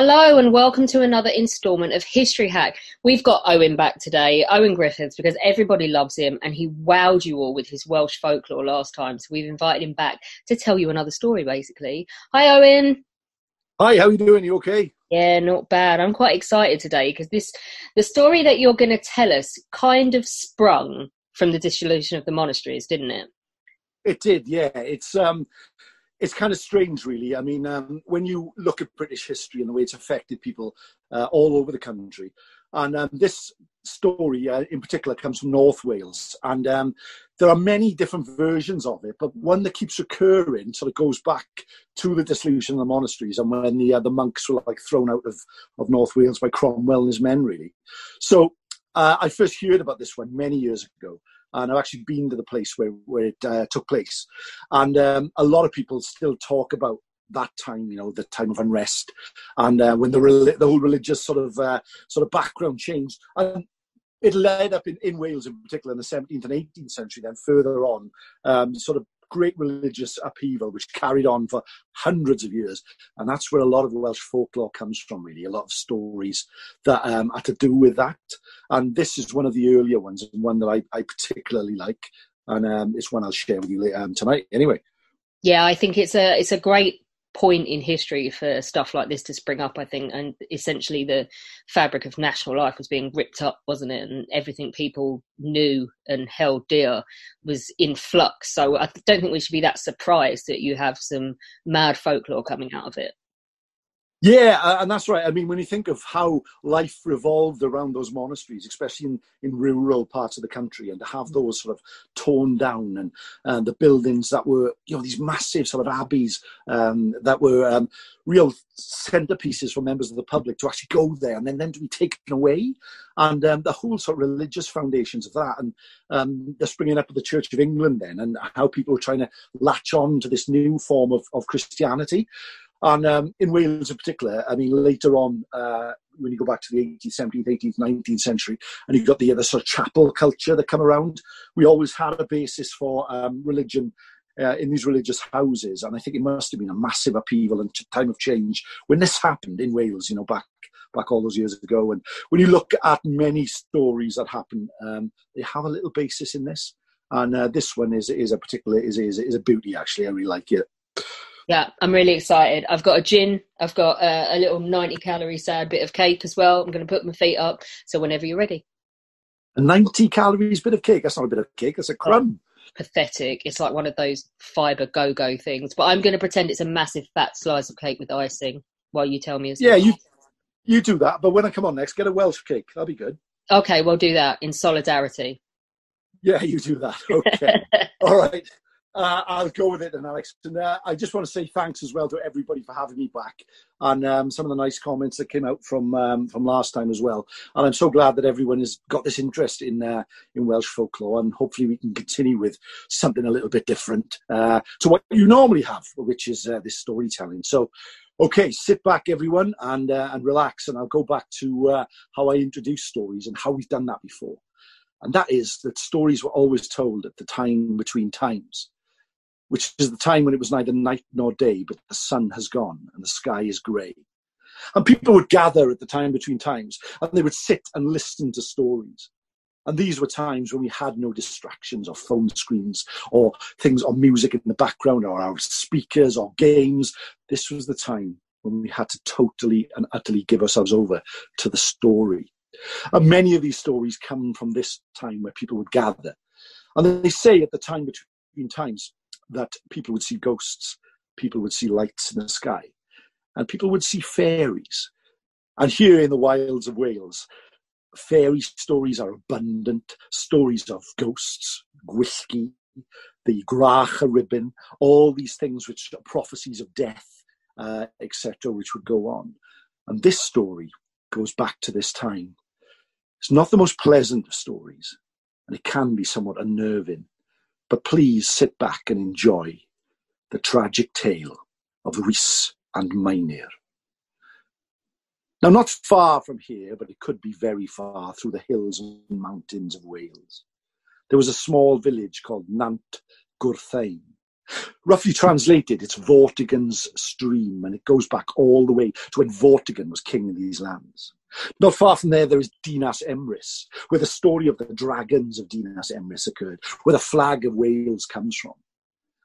Hello and welcome to another installment of History Hack. We've got Owen back today, Owen Griffiths, because everybody loves him and he wowed you all with his Welsh folklore last time. So we've invited him back to tell you another story, basically. Hi, Owen. Hi, how are you doing? You okay? Yeah, not bad. I'm quite excited today because this the story that you're going to tell us kind of sprung from the dissolution of the monasteries, didn't it? It did, yeah. It's um, it's kind of strange, really. I mean, um, when you look at British history and the way it's affected people uh, all over the country, and um, this story uh, in particular comes from North Wales, and um, there are many different versions of it, but one that keeps recurring sort of goes back to the dissolution of the monasteries and when the uh, the monks were like thrown out of, of North Wales by Cromwell and his men, really. So uh, I first heard about this one many years ago and I've actually been to the place where where it uh, took place, and um, a lot of people still talk about that time, you know, the time of unrest, and uh, when the the whole religious sort of uh, sort of background changed, and it led up in, in Wales in particular in the 17th and 18th century. Then further on, um, sort of great religious upheaval which carried on for hundreds of years. And that's where a lot of Welsh folklore comes from, really, a lot of stories that um, are to do with that. And this is one of the earlier ones, and one that I, I particularly like. And um, it's one I'll share with you later, um, tonight. Anyway. Yeah, I think it's a it's a great point in history for stuff like this to spring up, I think, and essentially the fabric of national life was being ripped up, wasn't it? And everything people knew and held dear was in flux. So I don't think we should be that surprised that you have some mad folklore coming out of it. Yeah, and that's right. I mean, when you think of how life revolved around those monasteries, especially in, in rural parts of the country, and to have those sort of torn down and, and the buildings that were, you know, these massive sort of abbeys um, that were um, real centerpieces for members of the public to actually go there and then them to be taken away, and um, the whole sort of religious foundations of that, and um, the springing up of the Church of England then, and how people were trying to latch on to this new form of, of Christianity. And um, in Wales in particular, I mean, later on, uh, when you go back to the 18th, 17th, 18th, 19th century, and you've got the other sort of chapel culture that come around, we always had a basis for um, religion uh, in these religious houses. And I think it must have been a massive upheaval and time of change when this happened in Wales, you know, back back all those years ago. And when you look at many stories that happen, um, they have a little basis in this. And uh, this one is is a particular is, is is a beauty actually. I really like it. Yeah, I'm really excited. I've got a gin. I've got a, a little 90 calorie sad bit of cake as well. I'm going to put my feet up. So whenever you're ready. A 90 calories bit of cake? That's not a bit of cake. That's a oh, crumb. Oh, pathetic. It's like one of those fiber go go things. But I'm going to pretend it's a massive fat slice of cake with icing while you tell me. Yeah, you you do that. But when I come on next, get a Welsh cake. That'll be good. Okay, we'll do that in solidarity. Yeah, you do that. Okay. All right uh, I'll go with it then, Alex. And uh, I just want to say thanks as well to everybody for having me back and um, some of the nice comments that came out from um, from last time as well. And I'm so glad that everyone has got this interest in uh, in Welsh folklore, and hopefully we can continue with something a little bit different uh, to what you normally have, which is uh, this storytelling. So. Okay, sit back, everyone, and uh, and relax. And I'll go back to how I introduce stories and how we've done that before and that is that stories were always told at the time between times which is the time when it was neither night nor day, but the sun has gone and the sky is grey. And people would gather at the time between times and they would sit and listen to stories. And these were times when we had no distractions or phone screens or things or music in the background or our speakers or games. This was the time when we had to totally and utterly give ourselves over to the story. And many of these stories come from this time where people would gather. And they say at the time between times that people would see ghosts, people would see lights in the sky, and people would see fairies. And here in the wilds of Wales, fairy stories are abundant, stories of ghosts, whiskey, the Gwrach y Rhibyn, all these things which are prophecies of death, uh, etc., which would go on. And this story goes back to this time. It's not the most pleasant of stories, and it can be somewhat unnerving, but please sit back and enjoy the tragic tale of Rhys and Meinir. Now, not far from here, but it could be very far through the hills and mountains of Wales, there was a small village called Nant Gwrtheyrn. Roughly translated, it's Vortigern's stream, and it goes back all the way to when Vortigern was king of these lands. Not far from there, there is Dinas Emrys, where the story of the dragons of Dinas Emrys occurred, where the flag of Wales comes from.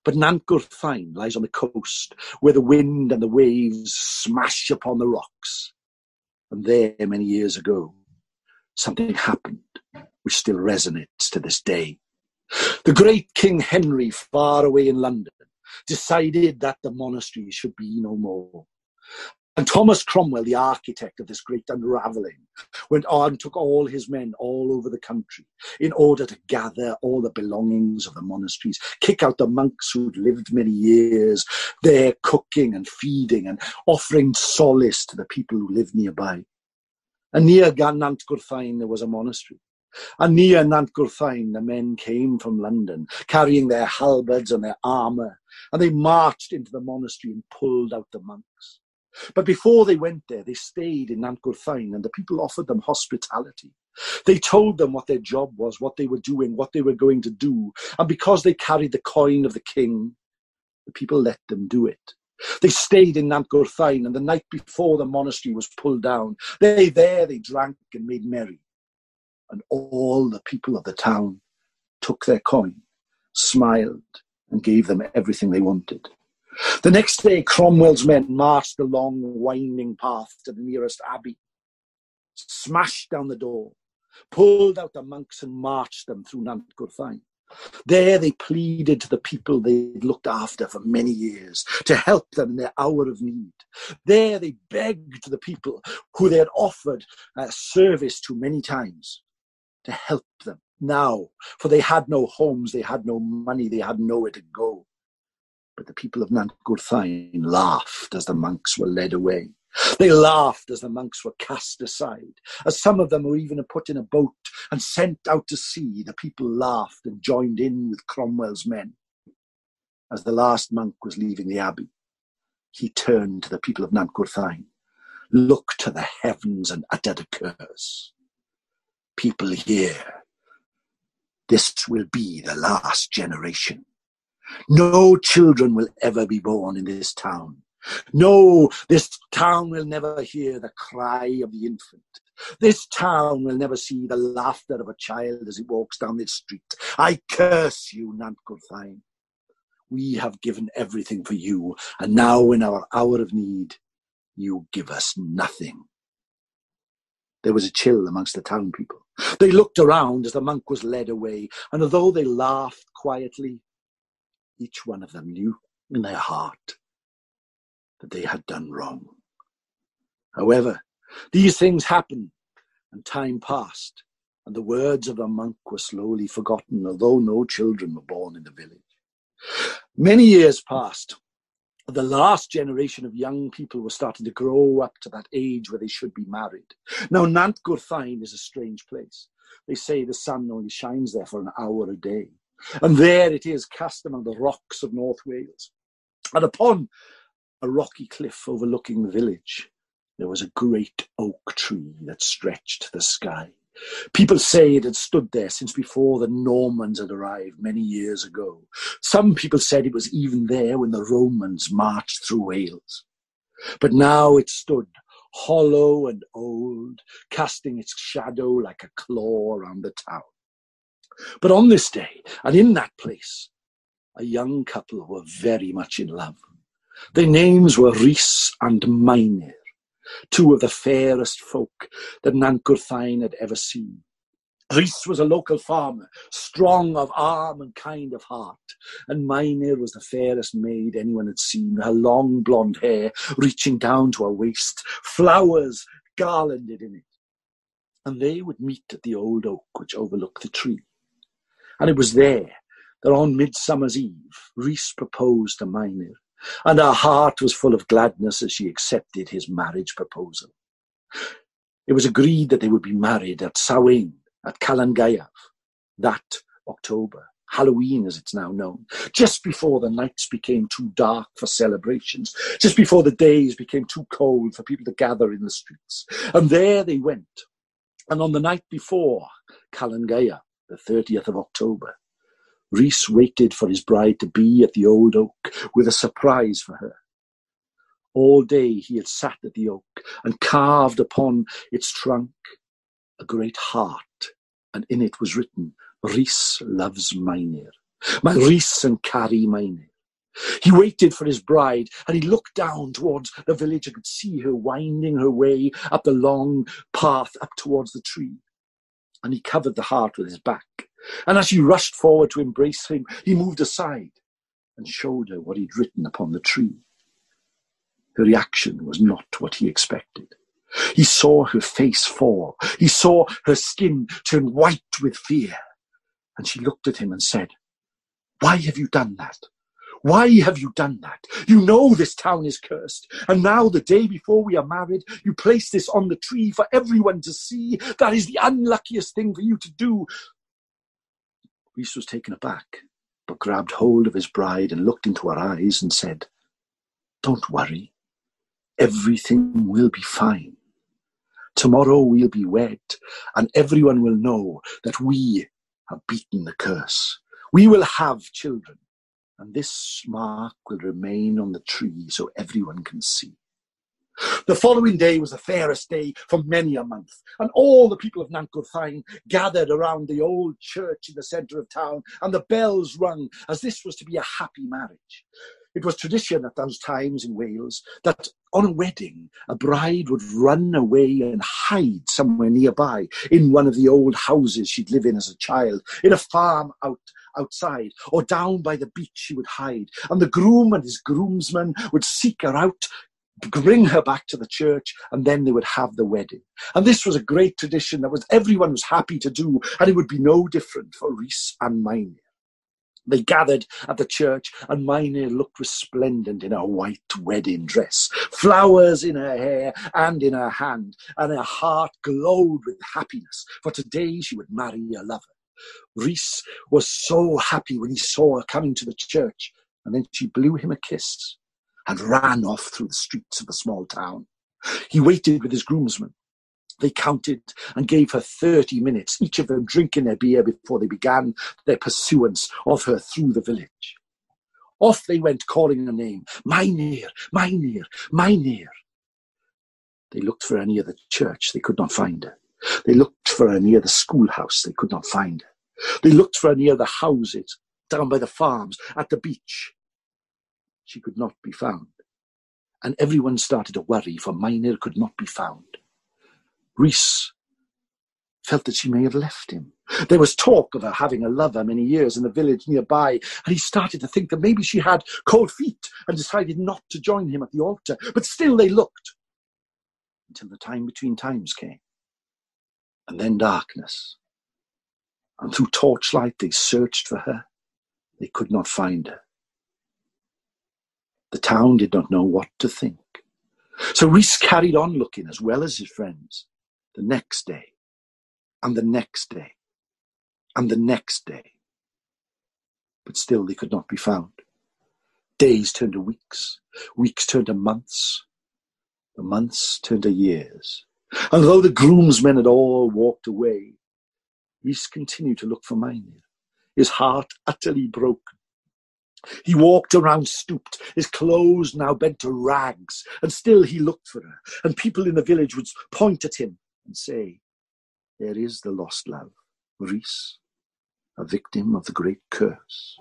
But Nant Gwrtheyrn lies on the coast, where the wind and the waves smash upon the rocks and there, many years ago, something happened which still resonates to this day. The great King Henry, far away in London, decided that the monastery should be no more. And Thomas Cromwell, the architect of this great unraveling, went on, and took all his men all over the country in order to gather all the belongings of the monasteries, kick out the monks who'd lived many years there cooking and feeding and offering solace to the people who lived nearby. And near Nant Gwrtheyrn there was a monastery. And near Nant Gwrtheyrn the men came from London, carrying their halberds and their armour, and they marched into the monastery and pulled out the monks. But before they went there, they stayed in Nant and the people offered them hospitality. They told them what their job was, what they were doing, what they were going to do. And because they carried the coin of the king, the people let them do it. They stayed in Nant and the night before the monastery was pulled down, they there they drank and made merry. And all the people of the town took their coin, smiled, and gave them everything they wanted. The next day, Cromwell's men marched the long, winding path to the nearest abbey, smashed down the door, pulled out the monks, and marched them through Nant Gwrtheyrn. There they pleaded to the people they'd looked after for many years to help them in their hour of need. There they begged the people who they had offered uh, service to many times to help them now, for they had no homes, they had no money, they had nowhere to go. But the people of Nant Gwrtheyrn laughed as the monks were led away. They laughed as the monks were cast aside. As some of them were even put in a boat and sent out to sea, the people laughed and joined in with Cromwell's men. As the last monk was leaving the abbey, he turned to the people of Nant Gwrtheyrn, looked to the heavens and uttered a curse. People here, this will be the last generation. No children will ever be born in this town. No, this town will never hear the cry of the infant. This town will never see the laughter of a child as it walks down this street. I curse you, Nant We have given everything for you, and now in our hour of need, you give us nothing. There was a chill amongst the town people. They looked around as the monk was led away, and although they laughed quietly, each one of them knew in their heart that they had done wrong. However, these things happened, and time passed, and the words of the monk were slowly forgotten, although no children were born in the village. Many years passed. The last generation of young people were starting to grow up to that age where they should be married. Now, Nant is a strange place. They say the sun only shines there for an hour a day. And there it is, cast among the rocks of North Wales. And upon a rocky cliff overlooking the village, there was a great oak tree that stretched to the sky. People say it had stood there since before the Normans had arrived many years ago. Some people said it was even there when the Romans marched through Wales. But now it stood hollow and old, casting its shadow like a claw around the town. But on this day, and in that place, a young couple were very much in love. Their names were Rhys and Meinir, two of the fairest folk that Gwrtheyrn had ever seen. Rhys was a local farmer, strong of arm and kind of heart, and Meinir was the fairest maid anyone had seen, her long blonde hair reaching down to her waist, flowers garlanded in it. And they would meet at the old oak which overlooked the tree. And it was there that on Midsummer's Eve, Rhys proposed to Meinir, and her heart was full of gladness as she accepted his marriage proposal. It was agreed that they would be married at Samhain, at Calan that October, Halloween as it's now known, just before the nights became too dark for celebrations, just before the days became too cold for people to gather in the streets. And there they went. And on the night before Calan Gaeaf, the 30th of October, Rhys waited for his bride to be at the old oak with a surprise for her. All day he had sat at the oak and carved upon its trunk a great heart, and in it was written, Rhys loves Meinir. Mae Rhys yn caru Meinir. He waited for his bride, and he looked down towards the village and could see her winding her way up the long path up towards the tree. And he covered the heart with his back. And as she rushed forward to embrace him, he moved aside and showed her what he'd written upon the tree. Her reaction was not what he expected. He saw her face fall. He saw her skin turn white with fear. And she looked at him and said, Why have you done that? Why have you done that? You know this town is cursed. And now, the day before we are married, you place this on the tree for everyone to see. That is the unluckiest thing for you to do. Rhys was taken aback, but grabbed hold of his bride and looked into her eyes and said, Don't worry. Everything will be fine. Tomorrow we'll be wed, and everyone will know that we have beaten the curse. We will have children, and this mark will remain on the tree so everyone can see. The following day was the fairest day for many a month, and all the people of Nant gathered around the old church in the centre of town, and the bells rung as this was to be a happy marriage. It was tradition at those times in Wales that on a wedding, a bride would run away and hide somewhere nearby in one of the old houses she'd live in as a child, in a farm out outside, or down by the beach she would hide. And the groom and his groomsmen would seek her out, bring her back to the church, and then they would have the wedding. And this was a great tradition that was everyone was happy to do, and it would be no different for Rhys and Meinir. They gathered at the church, and Meinir looked resplendent in her white wedding dress, flowers in her hair and in her hand, and her heart glowed with happiness, for today she would marry a lover. Rhys was so happy when he saw her coming to the church, and then she blew him a kiss and ran off through the streets of the small town. He waited with his groomsmen, they counted and gave her 30 minutes, each of them drinking their beer before they began their pursuance of her through the village. Off they went calling her name, Meinir, Meinir, Meinir. They looked for her near the church, they could not find her. They looked for her near the schoolhouse, they could not find her. They looked for her near the houses, down by the farms, at the beach. She could not be found. And everyone started to worry, for Meinir could not be found. Rhys felt that she may have left him. There was talk of her having a lover many years in the village nearby, and he started to think that maybe she had cold feet and decided not to join him at the altar. But still they looked until the time between times came, and then darkness. And through torchlight they searched for her. They could not find her. The town did not know what to think. So Rhys carried on looking as well as his friends the next day, and the next day, and the next day. But still they could not be found. Days turned to weeks, weeks turned to months, the months turned to years. And though the groomsmen had all walked away, Rhys continued to look for Meinir, his heart utterly broken. He walked around stooped, his clothes now bent to rags, and still he looked for her, and people in the village would point at him and say, There is the lost love, Rhys. a victim of the great curse.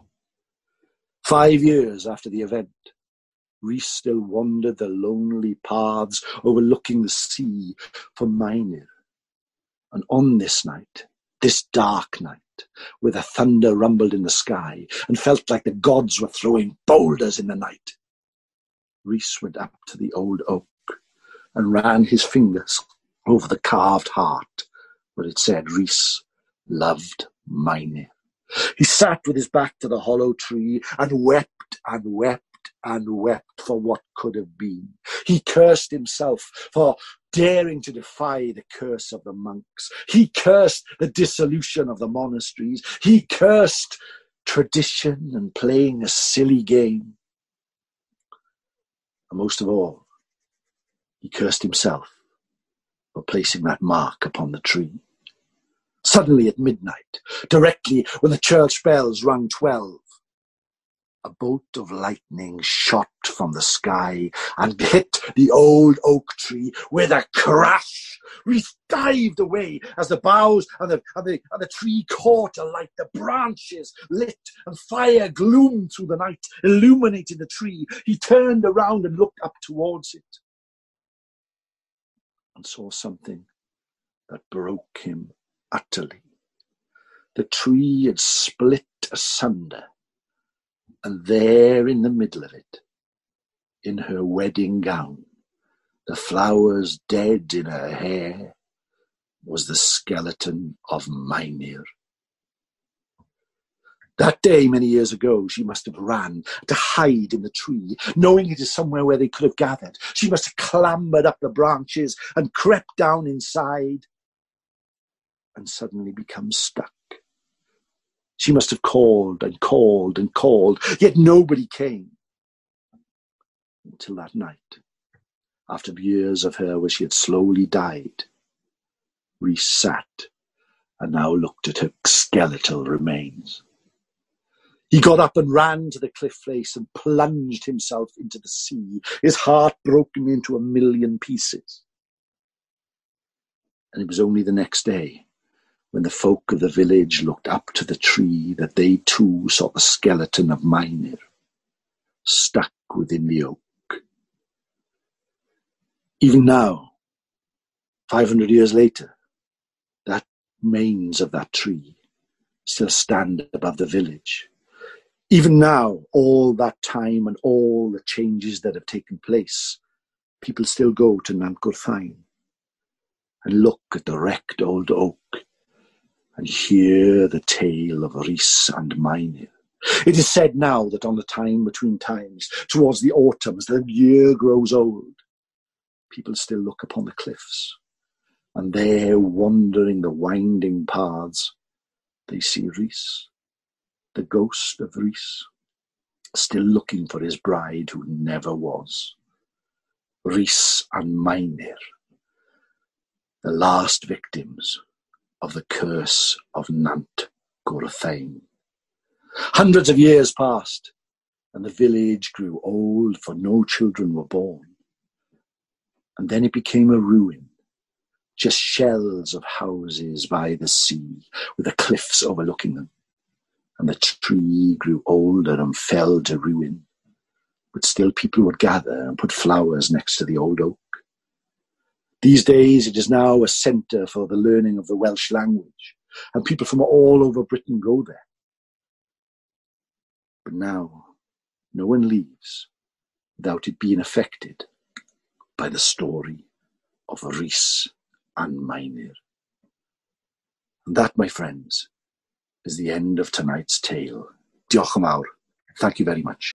Five years after the event, Rhys still wandered the lonely paths overlooking the sea for Meinir. And on this night, this dark night, where the thunder rumbled in the sky and felt like the gods were throwing boulders in the night, Rhys went up to the old oak and ran his fingers over the carved heart where it said Rhys loved Meinir. He sat with his back to the hollow tree and wept and wept and wept for what could have been. He cursed himself for daring to defy the curse of the monks. He cursed the dissolution of the monasteries. He cursed tradition and playing a silly game. And most of all, he cursed himself for placing that mark upon the tree. Suddenly at midnight, directly when the church bells rung twelve, a bolt of lightning shot from the sky and hit the old oak tree with a crash. Rhys dived away as the boughs and the, and, the, and the tree caught alight. The branches lit and fire gloomed through the night, illuminating the tree. He turned around and looked up towards it and saw something that broke him utterly. The tree had split asunder and there in the middle of it, in her wedding gown, the flowers dead in her hair, was the skeleton of Meinir. That day, many years ago, she must have ran to hide in the tree, knowing it is somewhere where they could have gathered. She must have clambered up the branches and crept down inside and suddenly become stuck. She must have called and called and called, yet nobody came. Until that night, after years of her where she had slowly died, Rhys sat and now looked at her skeletal remains. He got up and ran to the cliff face and plunged himself into the sea, his heart broken into a million pieces. And it was only the next day when the folk of the village looked up to the tree, that they too saw the skeleton of Meinir stuck within the oak. Even now, 500 years later, that remains of that tree still stand above the village. Even now, all that time and all the changes that have taken place, people still go to Nant and look at the wrecked old oak and hear the tale of Rhys and Meinir. It is said now that on the time between times, towards the autumn, as the year grows old, people still look upon the cliffs, and there, wandering the winding paths, they see Rhys, the ghost of Rhys, still looking for his bride who never was. Rhys and Meinir, the last victims of the curse of Nant Gwrtheyrn. Hundreds of years passed, and the village grew old, for no children were born. And then it became a ruin, just shells of houses by the sea, with the cliffs overlooking them. And the tree grew older and fell to ruin, but still people would gather and put flowers next to the old oak. These days, it is now a centre for the learning of the Welsh language, and people from all over Britain go there. But now, no one leaves without it being affected by the story of Rhys and Meinir. And that, my friends, is the end of tonight's tale. Diolch yn. Thank you very much.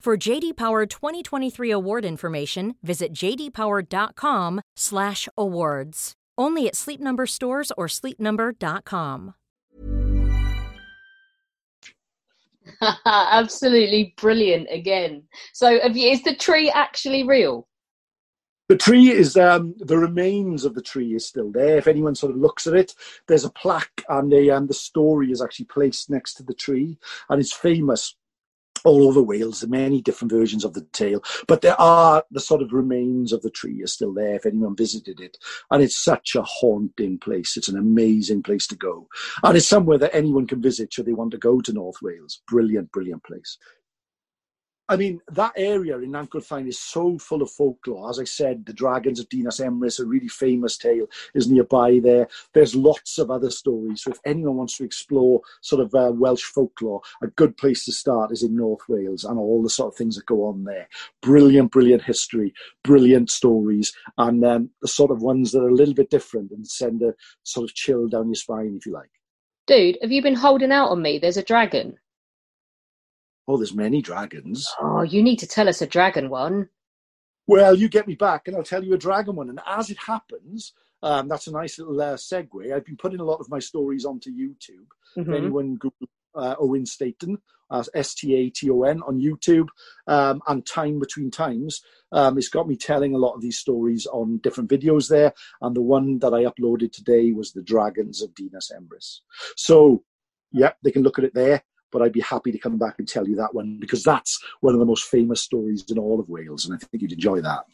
For JD Power 2023 award information, visit jdpower.com/awards. Only at Sleep Number stores or sleepnumber.com. Absolutely brilliant again. So, you, is the tree actually real? The tree is um, the remains of the tree is still there. If anyone sort of looks at it, there's a plaque, and a, um, the story is actually placed next to the tree, and it's famous all over Wales, many different versions of the tale. But there are the sort of remains of the tree are still there if anyone visited it. And it's such a haunting place. It's an amazing place to go. And it's somewhere that anyone can visit should they want to go to North Wales. Brilliant, brilliant place. I mean, that area in Llangwrddain is so full of folklore. As I said, the Dragons of Dinas Emrys, a really famous tale, is nearby there. There's lots of other stories. So if anyone wants to explore sort of uh, Welsh folklore, a good place to start is in North Wales and all the sort of things that go on there. Brilliant, brilliant history, brilliant stories, and um, the sort of ones that are a little bit different and send a sort of chill down your spine, if you like. Dude, have you been holding out on me? There's a dragon. Oh, there's many dragons. Oh, you need to tell us a dragon one. Well, you get me back and I'll tell you a dragon one. And as it happens, um, that's a nice little uh, segue. I've been putting a lot of my stories onto YouTube. Mm-hmm. If anyone Google uh, Owen Staton, uh, S T A T O N, on YouTube, um, and Time Between Times, um, it's got me telling a lot of these stories on different videos there. And the one that I uploaded today was The Dragons of Dinas Emrys. So, yeah, they can look at it there but I'd be happy to come back and tell you that one because that's one of the most famous stories in all of Wales, and I think you'd enjoy that.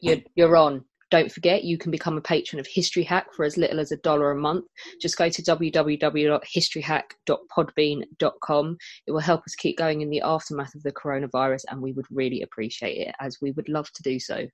You're, you're on. Don't forget, you can become a patron of History Hack for as little as a dollar a month. Just go to www.historyhack.podbean.com. It will help us keep going in the aftermath of the coronavirus, and we would really appreciate it as we would love to do so.